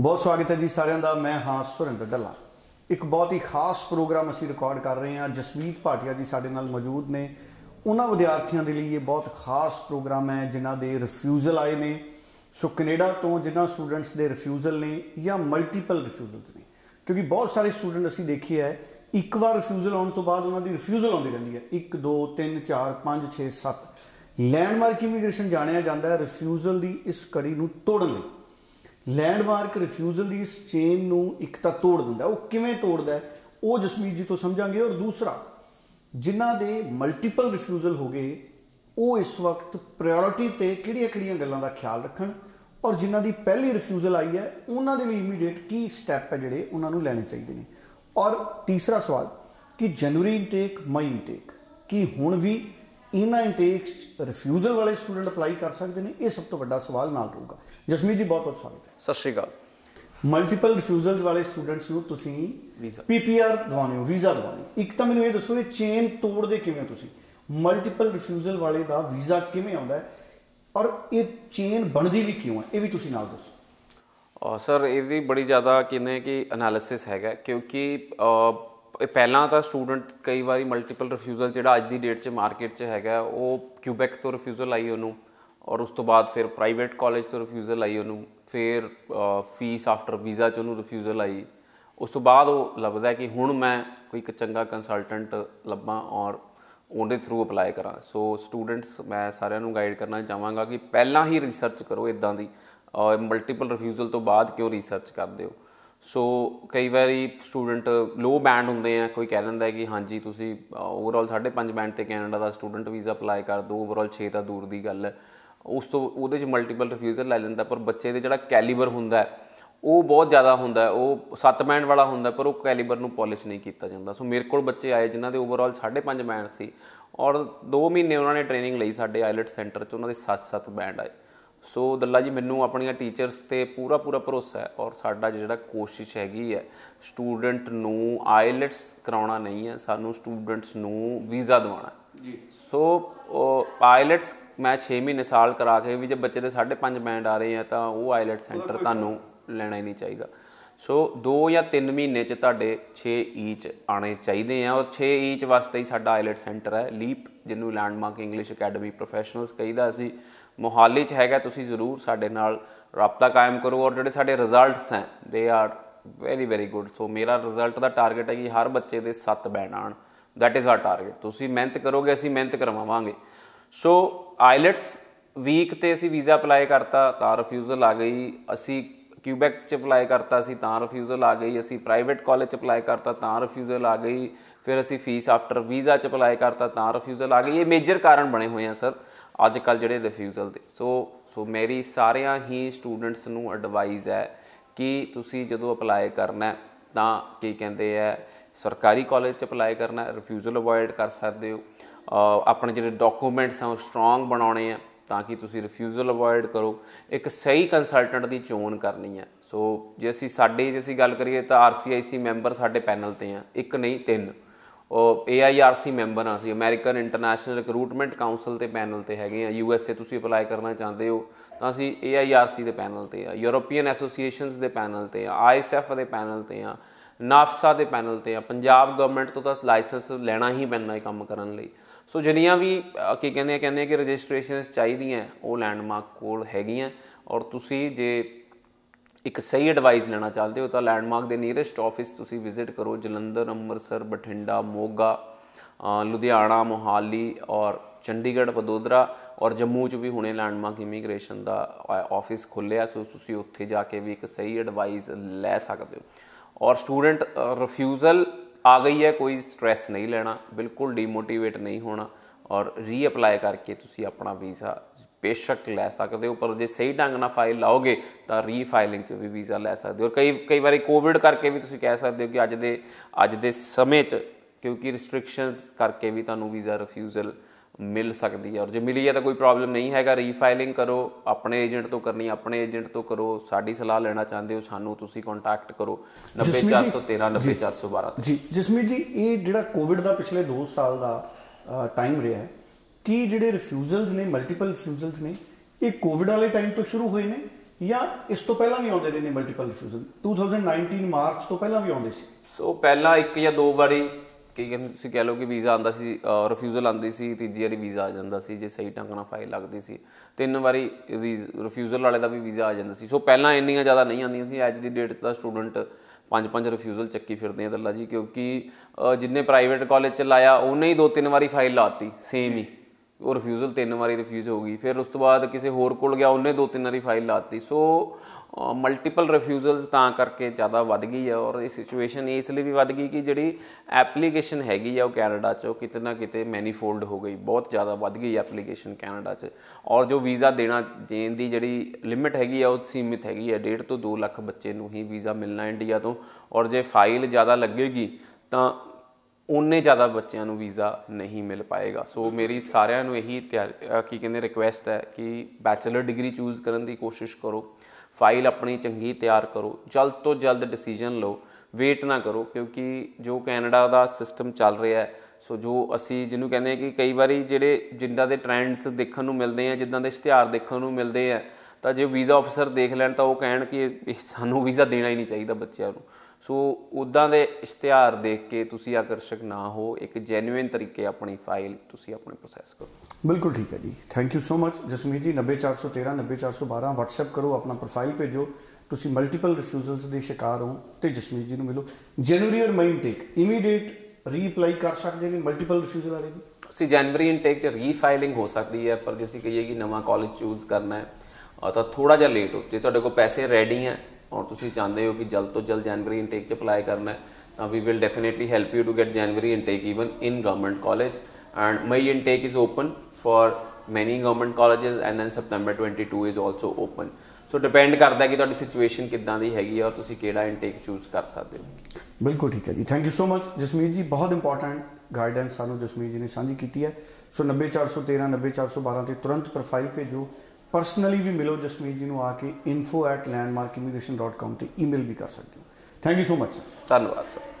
ਬਹੁਤ ਸਵਾਗਤ ਹੈ ਜੀ ਸਾਰਿਆਂ ਦਾ, ਮੈਂ ਹਾਂ ਸੁਰਿੰਦਰ ਢੱਲਾ ਇੱਕ ਬਹੁਤ ਹੀ ਖਾਸ ਪ੍ਰੋਗਰਾਮ ਅਸੀਂ ਰਿਕਾਰਡ ਕਰ ਰਹੇ ਹਾਂ ਜਸਮੀਤ ਭਾਟੀਆ ਜੀ ਸਾਡੇ ਨਾਲ ਮੌਜੂਦ ਨੇ। ਉਹਨਾਂ ਵਿਦਿਆਰਥੀਆਂ ਦੇ ਲਈ ਇਹ ਬਹੁਤ ਖਾਸ ਪ੍ਰੋਗਰਾਮ ਹੈ, ਜਿਨ੍ਹਾਂ ਦੇ ਰਿਫਿਊਜ਼ਲ ਆਏ ਨੇ। ਸੋ ਕੈਨੇਡਾ ਤੋਂ ਜਿਨ੍ਹਾਂ ਸਟੂਡੈਂਟਸ ਦੇ ਰਿਫਿਊਜ਼ਲ ਨੇ ਜਾਂ ਮਲਟੀਪਲ ਰਿਫਿਊਜ਼ਲਸ ਨੇ। ਕਿਉਂਕਿ ਬਹੁਤ ਸਾਰੇ ਸਟੂਡੈਂਟ ਅਸੀਂ ਦੇਖੀ ਹੈ, ਇੱਕ ਵਾਰ ਰਿਫਿਊਜ਼ਲ ਆਉਣ ਤੋਂ ਬਾਅਦ ਉਹਨਾਂ ਦੀ ਰਿਫਿਊਜ਼ਲ ਆਉਂਦੀ ਰਹਿੰਦੀ ਹੈ। 1 2 3 4 5 6 7 ਲੈਂਡਮਾਰਕ ਇਮੀਗ੍ਰੇਸ਼ਨ ਜਾਣਿਆ ਜਾਂਦਾ ਹੈ ਰਿਫਿਊਜ਼ਲ ਦੀ ਇਸ ਕੜੀ ਨੂੰ ਤੋੜਨ ਲਈ। ਲੈਂਡਮਾਰਕ ਰਿਫਿਊਜ਼ਲ ਦੀ ਇਸ ਚੇਨ ਨੂੰ ਇੱਕ ਤਾਂ ਤੋੜ ਦਿੰਦਾ, ਉਹ ਕਿਵੇਂ ਤੋੜਦਾ ਹੈ? ਉਹ ਜਸਮੀਤ ਜੀ ਤੋਂ ਸਮਝਾਂਗੇ। ਔਰ ਦੂਸਰਾ, ਜਿਨ੍ਹਾਂ ਦੇ ਮਲਟੀਪਲ ਰਿਫਿਊਜ਼ਲ ਹੋ ਗਏ, ਉਹ ਇਸ ਵਕਤ ਪ੍ਰਾਇੋਰਟੀ ਤੇ ਕਿਹੜੀਆਂ-ਕਿਹੜੀਆਂ ਗੱਲਾਂ ਦਾ ਖਿਆਲ ਰੱਖਣ? ਔਰ ਜਿਨ੍ਹਾਂ ਦੀ ਪਹਿਲੀ ਰਿਫਿਊਜ਼ਲ ਆਈ ਹੈ, ਉਹਨਾਂ ਦੇ ਲਈ ਇਮੀਡੀਏਟ ਕੀ ਸਟੈਪ ਹੈ ਜਿਹੜੇ ਉਹਨਾਂ ਨੂੰ ਲੈਣੇ ਚਾਹੀਦੇ ਨੇ? ਔਰ ਤੀਸਰਾ ਸਵਾਲ, ਕਿ ਜਨਵਰੀ ਇਨਟੇਕ ਮਈ ਇਨਟੇਕ ਕੀ ਹੁਣ ਵੀ ਇਹਨਾਂ ਇਨਟੇਕਸ ਰਿਫਿਊਜ਼ਲ ਵਾਲੇ ਸਟੂਡੈਂਟ ਅਪਲਾਈ ਕਰ ਸਕਦੇ ਨੇ ਇਹ ਸਭ ਤੋਂ ਵੱਡਾ ਸਵਾਲ ਨਾਲ ਰਹੂਗਾ। ਜਸਮੀਤ ਜੀ ਬਹੁਤ ਬਹੁਤ ਸਵਾਗਤ ਹੈ। ਸਤਿ ਸ਼੍ਰੀ ਅਕਾਲ। ਮਲਟੀਪਲ ਰਿਫਿਊਜ਼ਲਸ ਵਾਲੇ ਸਟੂਡੈਂਟਸ ਨੂੰ ਤੁਸੀਂ। ਪੀਪੀਆਰ ਦਵਾਉਂਦੇ ਹੋ ਵੀਜ਼ਾ ਦਵਾਉਂਦੇ ਹੋ ਇੱਕ ਤਾਂ ਮੈਨੂੰ ਇਹ ਦੱਸੋ ਇਹ ਚੇਨ ਤੋੜਦੇ ਕਿਵੇਂ ਤੁਸੀਂ? ਮਲਟੀਪਲ ਰਿਫਿਊਜ਼ਲ ਵਾਲੇ ਦਾ ਵੀਜ਼ਾ ਕਿਵੇਂ ਆਉਂਦਾ ਹੈ? ਔਰ ਇਹ ਚੇਨ ਬਣਦੀ ਵੀ ਕਿਉਂ ਹੈ? ਇਹ ਵੀ ਤੁਸੀਂ ਨਾਲ ਦੱਸੋ। ਸਰ ਇਹਦੀ ਬੜੀ ਜ਼ਿਆਦਾ ਕਿਨੇ ਕਿ ਐਨਾਲਿਸਿਸ ਹੈਗਾ ਕਿਉਂਕਿ ਇਹ ਪਹਿਲਾਂ ਤਾਂ ਸਟੂਡੈਂਟ ਕਈ ਵਾਰੀ ਮਲਟੀਪਲ ਰਿਫਿਊਜ਼ਲ ਜਿਹੜਾ ਅੱਜ ਦੀ ਡੇਟ 'ਚ ਮਾਰਕੀਟ 'ਚ ਹੈਗਾ, ਉਹ ਕਿਊਬੈਕ ਤੋਂ ਰਿਫਿਊਜ਼ਲ ਆਈ ਉਹਨੂੰ ਔਰ ਉਸ ਤੋਂ ਬਾਅਦ ਫਿਰ ਪ੍ਰਾਈਵੇਟ ਕਾਲਜ ਤੋਂ ਰਿਫਿਊਜ਼ਲ ਆਈ ਉਹਨੂੰ, ਫਿਰ ਫੀਸ ਆਫਟਰ ਵੀਜ਼ਾ 'ਚ ਉਹਨੂੰ ਰਿਫਿਊਜ਼ਲ ਆਈ ਉਸ ਤੋਂ ਬਾਅਦ ਉਹ ਲੱਭਦਾ ਹੈ ਕਿ ਹੁਣ ਮੈਂ ਕੋਈ ਇੱਕ ਚੰਗਾ ਕੰਸਲਟੈਂਟ ਲੱਭਾਂ ਔਰ ਉਹਦੇ ਥਰੂ ਅਪਲਾਈ ਕਰਾਂ। ਸੋ ਸਟੂਡੈਂਟਸ ਮੈਂ ਸਾਰਿਆਂ ਨੂੰ ਗਾਈਡ ਕਰਨਾ ਚਾਹਾਂਗਾ ਕਿ ਪਹਿਲਾਂ ਹੀ ਰਿਸਰਚ ਕਰੋ ਇਦਾਂ ਦੀ ਮਲਟੀਪਲ ਰਿਫਿਊਜ਼ਲ ਤੋਂ ਬਾਅਦ ਕਿਉਂ ਰਿਸਰਚ ਕਰਦੇ ਹੋ। ਸੋ ਕਈ ਵਾਰੀ ਸਟੂਡੈਂਟ ਲੋ ਬੈਂਡ ਹੁੰਦੇ ਆ ਕੋਈ ਕਹਿ ਲੈਂਦਾ ਹੈ ਕਿ ਹਾਂਜੀ ਤੁਸੀਂ ਓਵਰਆਲ 5.5 ਬੈਂਡ ਤੇ ਕੈਨੇਡਾ ਦਾ ਸਟੂਡੈਂਟ ਵੀਜ਼ਾ ਅਪਲਾਈ ਕਰ ਦੋ ਓਵਰਆਲ 6 ਤਾਂ ਦੂਰ ਦੀ ਗੱਲ ਹੈ। ਉਸ ਤੋਂ ਉਹਦੇ ਚ ਮਲਟੀਪਲ ਰਿਫਿਊਜ਼ਲ ਲੈ ਲੈਂਦਾ ਪਰ ਬੱਚੇ ਦੇ ਜਿਹੜਾ ਕੈਲੀਬਰ ਹੁੰਦਾ ਹੈ, ਉਹ ਬਹੁਤ ਜ਼ਿਆਦਾ ਹੁੰਦਾ ਹੈ, ਉਹ 7 ਬੈਂਡ ਵਾਲਾ ਹੁੰਦਾ ਹੈ, ਪਰ ਉਹ ਕੈਲੀਬਰ ਨੂੰ ਪਾਲਿਸ਼ ਨਹੀਂ ਕੀਤਾ ਜਾਂਦਾ। ਸੋ ਮੇਰੇ ਕੋਲ ਬੱਚੇ ਆਏ ਜਿਨ੍ਹਾਂ ਦੇ ਓਵਰਆਲ 5.5 ਬੈਂਡ ਸੀ ਔਰ 2 ਮਹੀਨੇ ਉਹਨਾਂ ਨੇ ਟ੍ਰੇਨਿੰਗ ਲਈ ਸਾਡੇ ਆਈਲਟ ਸੈਂਟਰ 'ਚ ਉਹਨਾਂ ਦੇ 7-7 ਬੈਂਡ ਆਏ। ਸੋ ਦੱਲਾ ਜੀ ਮੈਨੂੰ ਆਪਣੀਆਂ ਟੀਚਰਸ ਤੇ ਪੂਰਾ ਪੂਰਾ ਭਰੋਸਾ ਹੈ ਔਰ ਸਾਡਾ ਜਿਹੜਾ ਕੋਸ਼ਿਸ਼ ਹੈਗੀ ਹੈ ਸਟੂਡੈਂਟ ਨੂੰ ਆਈਲਟਸ ਕਰਾਉਣਾ ਨਹੀਂ ਹੈ ਸਾਨੂੰ ਸਟੂਡੈਂਟਸ ਨੂੰ ਵੀਜ਼ਾ ਦਿਵਾਉਣਾ ਜੀ। ਸੋ ਆਈਲਟਸ ਮੈਂ 6 ਮਹੀਨੇ ਸਾਲ ਕਰਾ ਕੇ ਵੀ ਜੇ ਬੱਚੇ ਦੇ 5.5 ਬੈਂਡ ਆ ਰਹੇ ਆ ਤਾਂ ਉਹ ਆਈਲਟ ਸੈਂਟਰ ਤੁਹਾਨੂੰ ਲੈਣਾ ਹੀ ਨਹੀਂ ਚਾਹੀਦਾ। ਸੋ 2 ਜਾਂ 3 ਮਹੀਨੇ ਚ ਤੁਹਾਡੇ 6 ਈਚ ਆਣੇ ਚਾਹੀਦੇ ਆ ਔਰ 6 ਈਚ ਵਾਸਤੇ ਹੀ ਸਾਡਾ ਆਈਲਟ ਸੈਂਟਰ ਹੈ। ਲੀਪ ਜਿਹਨੂੰ ਲੈਂਡਮਾਰਕ ਇੰਗਲਿਸ਼ ਅਕੈਡਮੀ ਪ੍ਰੋਫੈਸ਼ਨਲਸ ਕਹੀਦਾ ਅਸੀਂ ਮੋਹਾਲੀ ਚ ਹੈਗਾ, ਤੁਸੀਂ ਜ਼ਰੂਰ ਸਾਡੇ ਨਾਲ ਰਾਬਤਾ ਕਾਇਮ ਕਰੋ ਔਰ ਜਿਹੜੇ ਸਾਡੇ ਰਿਜ਼ਲਟਸ ਹੈ they are very very good so ਮੇਰਾ ਰਿਜ਼ਲਟ ਦਾ ਟਾਰਗੇਟ ਹੈ ਕਿ ਹਰ ਬੱਚੇ ਦੇ 7 ਬੈਂਡ ਆਣ ਦੈਟ ਇਜ਼ ਆਰ ਟਾਰਗੇਟ ਤੁਸੀਂ ਮਿਹਨਤ ਕਰੋਗੇ, ਅਸੀਂ ਮਿਹਨਤ ਕਰਵਾਵਾਂਗੇ। ਸੋ ਆਈਲਟਸ ਵੀਕ ਤੇ ਅਸੀਂ ਵੀਜ਼ਾ ਅਪਲਾਈ ਕਰਤਾ, ਤਾਂ ਰਿਫਿਊਜ਼ਲ ਆ ਗਈ। ਅਸੀਂ ਕਿਊਬੈਕ ਚ ਅਪਲਾਈ ਕਰਤਾ ਸੀ, ਤਾਂ ਰਿਫਿਊਜ਼ਲ ਆ ਗਈ। ਅਸੀਂ ਪ੍ਰਾਈਵੇਟ ਕਾਲਜ ਚ ਅਪਲਾਈ ਕਰਤਾ, ਤਾਂ ਰਿਫਿਊਜ਼ਲ ਆ ਗਈ। ਫਿਰ ਅਸੀਂ ਫੀਸ ਆਫਟਰ ਵੀਜ਼ਾ ਚ ਅਪਲਾਈ ਕਰਤਾ, ਤਾਂ ਰਿਫਿਊਜ਼ਲ ਆ ਗਈ। ਇਹ ਮੇਜਰ ਕਾਰਨ ਬਣੇ ਹੋਏ ਆ ਸਰ ਅੱਜ ਕੱਲ ਜਿਹੜੇ ਰਿਫਿਊਜ਼ਲ ਦੇ ਸੋ ਸੋ ਮੇਰੀ ਸਾਰਿਆਂ ਹੀ ਸਟੂਡੈਂਟਸ ਨੂੰ ਐਡਵਾਈਸ ਹੈ ਕਿ ਤੁਸੀਂ ਜਦੋਂ ਅਪਲਾਈ ਕਰਨਾ ਹੈ, ਤਾਂ ਕੀ ਕਹਿੰਦੇ ਆ ਸਰਕਾਰੀ ਕਾਲਜ ਚ ਅਪਲਾਈ ਕਰਨਾ ਰਿਫਿਊਜ਼ਲ ਅਵੋਇਡ ਕਰ ਸਕਦੇ ਹੋ। ਅਹ, ਆਪਣੇ ਜਿਹੜੇ ਡਾਕੂਮੈਂਟਸ ਆ, ਉਹ ਸਟਰੋਂਗ ਬਣਾਉਣੇ ਆ, ਤਾਂ ਕਿ ਤੁਸੀਂ ਰਿਫਿਊਜ਼ਲ ਅਵੋਇਡ ਕਰੋ। ਇੱਕ ਸਹੀ ਕੰਸਲਟੈਂਟ ਦੀ ਚੋਣ ਕਰਨੀ ਹੈ। ਸੋ ਜੇ ਅਸੀਂ ਸਾਡੇ, ਜੇ ਅਸੀਂ ਗੱਲ ਕਰੀਏ ਤਾਂ ਆਰਸੀਆਈਸੀ ਮੈਂਬਰ ਸਾਡੇ ਪੈਨਲ ਤੇ ਆ। ਇੱਕ ਨਹੀਂ, ਤਿੰਨ। ਉਹ AIRC ਮੈਂਬਰ ਆ ਅਸੀਂ ਅਮਰੀਕਨ ਇੰਟਰਨੈਸ਼ਨਲ ਰਿਕਰੂਟਮੈਂਟ ਕਾਉਂਸਲ ਤੇ ਪੈਨਲ ਤੇ ਹੈਗੇ ਆ ਯੂਐਸਏ ਤੁਸੀਂ ਅਪਲਾਈ ਕਰਨਾ ਚਾਹੁੰਦੇ ਹੋ ਤਾਂ ਅਸੀਂ AIRC ਦੇ ਪੈਨਲ ਤੇ ਆ ਯੂਰੋਪੀਅਨ ਐਸੋਸੀਏਸ਼ਨਸ ਦੇ ਪੈਨਲ ਤੇ ਆ ISF ਦੇ ਪੈਨਲ ਤੇ ਆ ਨਾਫਸਾ ਦੇ ਪੈਨਲ ਤੇ ਆ ਪੰਜਾਬ ਗਵਰਨਮੈਂਟ ਤੋਂ ਤਾਂ ਲਾਇਸੈਂਸ ਲੈਣਾ ਹੀ ਪੈਂਦਾ ਹੈ ਕੰਮ ਕਰਨ ਲਈ। ਸੋ ਜਿਹੜੀਆਂ ਵੀ ਅਹ, ਕੀ ਕਹਿੰਦੇ ਆ ਕਹਿੰਦੇ ਆ ਕਿ ਰਜਿਸਟ੍ਰੇਸ਼ਨਸ ਚਾਹੀਦੀਆਂ ਉਹ ਲੈਂਡਮਾਰਕ ਕੋਲ ਹੈਗੀਆਂ ਔਰ ਤੁਸੀਂ ਜੇ ਇੱਕ ਸਹੀ ਐਡਵਾਈਸ ਲੈਣਾ ਚਾਹਦੇ ਹੋ ਤਾਂ ਲੈਂਡਮਾਰਕ ਦੇ ਨੀਅਰੈਸਟ ਆਫਿਸ ਤੁਸੀਂ ਵਿਜ਼ਿਟ ਕਰੋ ਜਲੰਧਰ ਅੰਮ੍ਰਿਤਸਰ ਬਠਿੰਡਾ ਮੋਗਾ ਅ, ਲੁਧਿਆਣਾ ਮੋਹਾਲੀ ਔਰ ਚੰਡੀਗੜ੍ਹ ਵਡੋਦਰਾ ਔਰ ਜੰਮੂ 'ਚ ਵੀ ਹੁਣੇ ਲੈਂਡਮਾਰਕ ਇਮੀਗ੍ਰੇਸ਼ਨ ਦਾ ਆਫਿਸ ਖੁੱਲਿਆ ਸੋ ਤੁਸੀਂ ਉੱਥੇ ਜਾ ਕੇ ਵੀ ਇੱਕ ਸਹੀ ਐਡਵਾਈਸ ਲੈ ਸਕਦੇ ਹੋ। ਔਰ ਸਟੂਡੈਂਟ ਰਿਫਿਊਜ਼ਲ ਆ ਗਈ ਹੈ ਕੋਈ ਸਟ੍ਰੈਸ ਨਹੀਂ ਲੈਣਾ ਬਿਲਕੁਲ ਡੀਮੋਟੀਵੇਟ ਨਹੀਂ ਹੋਣਾ। ਔਰ ਰੀਅਪਲਾਈ ਕਰਕੇ ਤੁਸੀਂ ਆਪਣਾ ਵੀਜ਼ਾ ਬੇਸ਼ੱਕ ਲੈ ਸਕਦੇ ਹੋ ਪਰ ਜੇ ਸਹੀ ਢੰਗ ਨਾਲ ਫਾਈਲ ਲਾਓਗੇ ਤਾਂ ਰੀਫਾਈਲਿੰਗ 'ਚ ਵੀ ਵੀਜ਼ਾ ਲੈ ਸਕਦੇ ਹੋ। ਔਰ ਕਈ ਕਈ ਵਾਰੀ ਕੋਵਿਡ ਕਰਕੇ ਵੀ ਤੁਸੀਂ ਕਹਿ ਸਕਦੇ ਹੋ ਕਿ ਅੱਜ ਦੇ ਅੱਜ ਦੇ ਸਮੇਂ 'ਚ ਕਿਉਂਕਿ ਰਿਸਟ੍ਰਿਕਸ਼ਨਸ ਕਰਕੇ ਵੀ ਤੁਹਾਨੂੰ ਵੀਜ਼ਾ ਰਿਫਿਊਜ਼ਲ ਮਿਲ ਸਕਦੀ ਹੈ। ਔਰ ਜੇ ਮਿਲੀ ਹੈ ਤਾਂ ਕੋਈ ਪ੍ਰੋਬਲਮ ਨਹੀਂ ਹੈਗਾ। ਰੀਫਾਈਲਿੰਗ ਕਰੋ ਆਪਣੇ ਏਜੰਟ ਤੋਂ ਕਰਨੀ ਆਪਣੇ ਏਜੰਟ ਤੋਂ ਕਰੋ ਸਾਡੀ ਸਲਾਹ ਲੈਣਾ ਚਾਹੁੰਦੇ ਹੋ ਸਾਨੂੰ ਤੁਸੀਂ ਕੰਟੈਕਟ ਕਰੋ। 90413 90412 ਤੇ ਜੀ ਜਸਮੀਤ ਜੀ ਇਹ ਜਿਹੜਾ ਕੋਵਿਡ ਦਾ ਪਿਛਲੇ 2 ਸਾਲ ਦਾ ਟਾਈਮ ਰਿਹਾ ਹੈ, ਕਿ ਜਿਹੜੇ ਰਿਫਿਊਜ਼ਲਸ ਨੇ ਮਲਟੀਪਲ ਰਿਫਿਊਜ਼ਲਸ ਨੇ, ਇਹ ਕੋਵਿਡ ਵਾਲੇ ਟਾਈਮ ਤੋਂ ਸ਼ੁਰੂ ਹੋਏ ਨੇ ਜਾਂ ਇਸ ਤੋਂ ਪਹਿਲਾਂ ਵੀ ਆਉਂਦੇ ਰਹੇ ਨੇ ਮਲਟੀਪਲ ਰਿਫਿਊਜ਼ਲ 2019 ਮਾਰਚ ਤੋਂ ਪਹਿਲਾਂ ਵੀ ਆਉਂਦੇ ਸੀ। ਸੋ ਪਹਿਲਾਂ ਇੱਕ ਜਾਂ ਦੋ ਵਾਰੀ ਕੀ ਕਹਿੰਦੇ ਤੁਸੀਂ ਕਹਿ ਲਓ ਕਿ ਵੀਜ਼ਾ ਆਂਦਾ ਸੀ ਰਿਫਿਊਜ਼ਲ ਆਂਦੀ ਸੀ, ਤੀਜੀ ਵਾਰੀ ਵੀਜ਼ਾ ਆ ਜਾਂਦਾ ਸੀ, ਜੇ ਸਹੀ ਢੰਗ ਨਾਲ ਫਾਈਲ ਲੱਗਦੀ ਸੀ। ਤਿੰਨ ਵਾਰੀ ਰਿਫਿਊਜ਼ਲ ਵਾਲੇ ਦਾ ਵੀ ਵੀਜ਼ਾ ਆ ਜਾਂਦਾ ਸੀ। ਸੋ ਪਹਿਲਾਂ ਇੰਨੀਆਂ ਜ਼ਿਆਦਾ ਨਹੀਂ ਆਉਂਦੀਆਂ ਸੀ ਅੱਜ ਦੀ ਡੇਟ ਦਾ ਸਟੂਡੈਂਟ ਪੰਜ ਪੰਜ ਰਿਫਿਊਜ਼ਲ ਚੱਕੀ ਫਿਰਦੇ ਆ ਦੱਲਾ ਜੀ ਕਿਉਂਕਿ ਅਹ, ਜਿੰਨੇ ਪ੍ਰਾਈਵੇਟ ਕਾਲਜ ਚ ਲਾਇਆ ਉਹਨੇ ਹੀ ਦੋ ਤਿੰਨ ਵਾਰੀ ਫਾਈਲ ਲਾਤੀ ਸੇਮ ਹੀ। ਉਹ ਰਿਫਿਊਜ਼ਲ ਤਿੰਨ ਵਾਰੀ ਰਿਫਿਊਜ਼ ਹੋ ਗਈ। ਫਿਰ ਉਸ ਤੋਂ ਬਾਅਦ ਕਿਸੇ ਹੋਰ ਕੋਲ ਗਿਆ, ਉਹਨੇ ਦੋ ਤਿੰਨ ਵਾਰੀ ਫਾਈਲ ਲਾਤੀ ਸੋ ਮਲਟੀਪਲ ਰਿਫਿਊਜ਼ਲਸ ਤਾਂ ਕਰਕੇ ਜ਼ਿਆਦਾ ਵੱਧ ਗਈ ਹੈ ਔਰ ਇਹ ਸਿਚੁਏਸ਼ਨ ਇਸ ਲਈ ਵੀ ਵੱਧ ਗਈ ਕਿ ਜਿਹੜੀ ਐਪਲੀਕੇਸ਼ਨ ਹੈਗੀ ਆ ਉਹ ਕੈਨੇਡਾ 'ਚ, ਉਹ ਕਿਤੇ ਨਾ ਕਿਤੇ ਮੈਨੀਫੋਲਡ ਹੋ ਗਈ। ਬਹੁਤ ਜ਼ਿਆਦਾ ਵੱਧ ਗਈ ਐਪਲੀਕੇਸ਼ਨ ਕੈਨੇਡਾ 'ਚ। ਔਰ ਜੋ ਵੀਜ਼ਾ ਦੇਣਾ, ਦੇਣ ਦੀ ਜਿਹੜੀ ਲਿਮਿਟ ਹੈਗੀ ਆ, ਉਹ ਸੀਮਿਤ ਹੈਗੀ ਆ। 1.5 ਤੋਂ 2 ਲੱਖ ਬੱਚੇ ਨੂੰ ਹੀ ਵੀਜ਼ਾ ਮਿਲਣਾ ਇੰਡੀਆ ਤੋਂ। ਔਰ ਜੇ ਫਾਈਲ ਜ਼ਿਆਦਾ ਲੱਗੇਗੀ, ਤਾਂ ਉਨੇ ਜ਼ਿਆਦਾ ਬੱਚਿਆਂ ਨੂੰ ਵੀਜ਼ਾ ਨਹੀਂ ਮਿਲ ਪਾਏਗਾ। ਸੋ ਮੇਰੀ ਸਾਰਿਆਂ ਨੂੰ ਇਹੀ ਤਿਆਰ, ਅਹ ਕੀ ਕਹਿੰਦੇ ਰਿਕੁਐਸਟ ਹੈ ਕਿ ਬੈਚਲਰ ਡਿਗਰੀ ਚੂਜ਼ ਕਰਨ ਦੀ ਕੋਸ਼ਿਸ਼ ਕਰੋ। ਫਾਈਲ ਆਪਣੀ ਚੰਗੀ ਤਿਆਰ ਕਰੋ। ਜਲਦ ਤੋਂ ਜਲਦ ਡਿਸੀਜਨ ਲਓ। ਵੇਟ ਨਾ ਕਰੋ ਕਿਉਂਕਿ ਜੋ ਕੈਨੇਡਾ ਦਾ ਸਿਸਟਮ ਚੱਲ ਰਿਹਾ ਹੈ, ਸੋ ਜੋ ਅਸੀਂ ਜਿਹਨੂੰ ਕਹਿੰਦੇ ਆ ਕਿ ਕਈ ਵਾਰੀ ਜਿਹੜੇ ਜਿੰਦਾਂ ਦੇ ਟ੍ਰੈਂਡਸ ਦੇਖਣ ਨੂੰ ਮਿਲਦੇ ਆ, ਜਿੱਦਾਂ ਦੇ ਇਸ਼ਤਿਹਾਰ ਦੇਖਣ ਨੂੰ ਮਿਲਦੇ ਆ ਤਾਂ ਜੇ ਵੀਜ਼ਾ ਅਫਸਰ ਦੇਖ ਲੈਣ ਤਾਂ ਉਹ ਕਹਿਣ ਕਿ ਸਾਨੂੰ ਵੀਜ਼ਾ ਦੇਣਾ ਹੀ ਨਹੀਂ ਚਾਹੀਦਾ ਬੱਚਿਆਂ ਨੂੰ। ਸੋ ਉਦਾਂ ਦੇ ਇਸ਼ਤਿਹਾਰ ਦੇਖ ਕੇ ਤੁਸੀਂ ਆਕਰਸ਼ਕ ਨਾ ਹੋ ਇੱਕ ਜੈਨੂਇਨ ਤਰੀਕੇ ਆਪਣੀ ਫਾਈਲ ਤੁਸੀਂ ਆਪਣੇ ਪ੍ਰੋਸੈਸ ਕਰੋ। ਬਿਲਕੁਲ ਠੀਕ ਹੈ ਜੀ। Thank you so much Jasmeet ji 90413 90412 WhatsApp ਕਰੋ ਆਪਣਾ ਪ੍ਰੋਫਾਈਲ ਭੇਜੋ। ਤੁਸੀਂ ਮਲਟੀਪਲ ਰਿਫਿਊਜ਼ਲਸ ਦੇ ਸ਼ਿਕਾਰ ਹੋ ਤੇ ਜਸਮੀਤ ਜੀ ਨੂੰ ਮਿਲੋ। ਜਨਵਰੀ ਔਰ ਮਈ ਇਨਟੇਕ ਇਮੀਡੀਏਟ ਰੀਅਪਲਾਈ ਕਰ ਸਕਦੇ ਨੇ ਮਲਟੀਪਲ ਰਿਫਿਊਜ਼ਲ ਵਾਲੇ ਦੀ ਤੁਸੀਂ ਜਨਵਰੀ ਇਨਟੇਕ ਚ ਰੀਫਾਈਲਿੰਗ ਹੋ ਸਕਦੀ ਹੈ ਪਰ ਜੇ ਅਸੀਂ ਕਹੀਏ ਕਿ ਨਵਾਂ ਕਾਲਜ ਚੂਜ਼ ਕਰਨਾ ਹੈ ਤਾਂ ਥੋੜਾ ਜਿਹਾ ਲੇਟ ਹੋ। ਜੇ ਤੁਹਾਡੇ ਕੋਲ ਪੈਸੇ ਰੈਡੀ ਹੈ ਔਰ ਤੁਸੀਂ ਚਾਹੁੰਦੇ ਹੋ ਕਿ ਜਲਦ ਤੋਂ ਜਲਦ ਜਨਵਰੀ ਇਨਟੇਕ ਚ ਅਪਲਾਈ ਕਰਨਾ ਹੈ, ਤਾਂ we will definitely help you to get January intake even in government college and May intake is open for many government colleges and then September 22 is also open. So depend ਕਰਦਾ ਕਿ ਤੁਹਾਡੀ situation ਕਿੱਦਾਂ ਦੀ ਹੈਗੀ ਆ ਔਰ ਤੁਸੀਂ ਕਿਹੜਾ intake choose ਕਰ ਸਕਦੇ ਹੋ। ਬਿਲਕੁਲ ਠੀਕ ਹੈ ਜੀ। Thank you so much Jasmeet ji, ਬਹੁਤ ਇੰਪੋਰਟੈਂਟ ਗਾਈਡੈਂਸ ਸਾਨੂੰ ਜਸਮੀਤ ਜੀ ਨੇ ਸਾਂਝੀ ਕੀਤੀ ਹੈ। ਸੋ 90413 90412 ਤੇ ਤੁਰੰਤ ਪ੍ਰੋਫਾਈਲ ਭੇਜੋ। ਪਰਸਨਲੀ ਵੀ ਮਿਲੋ ਜਸਮੀਤ ਜੀ ਨੂੰ ਆ ਕੇ info@landmarkimmigration.com ਤੇ ਈਮੇਲ ਵੀ ਕਰ ਸਕਦੇ ਹੋ। ਥੈਂਕ ਯੂ ਸੋ ਮਚ ਧੰਨਵਾਦ ਸਰ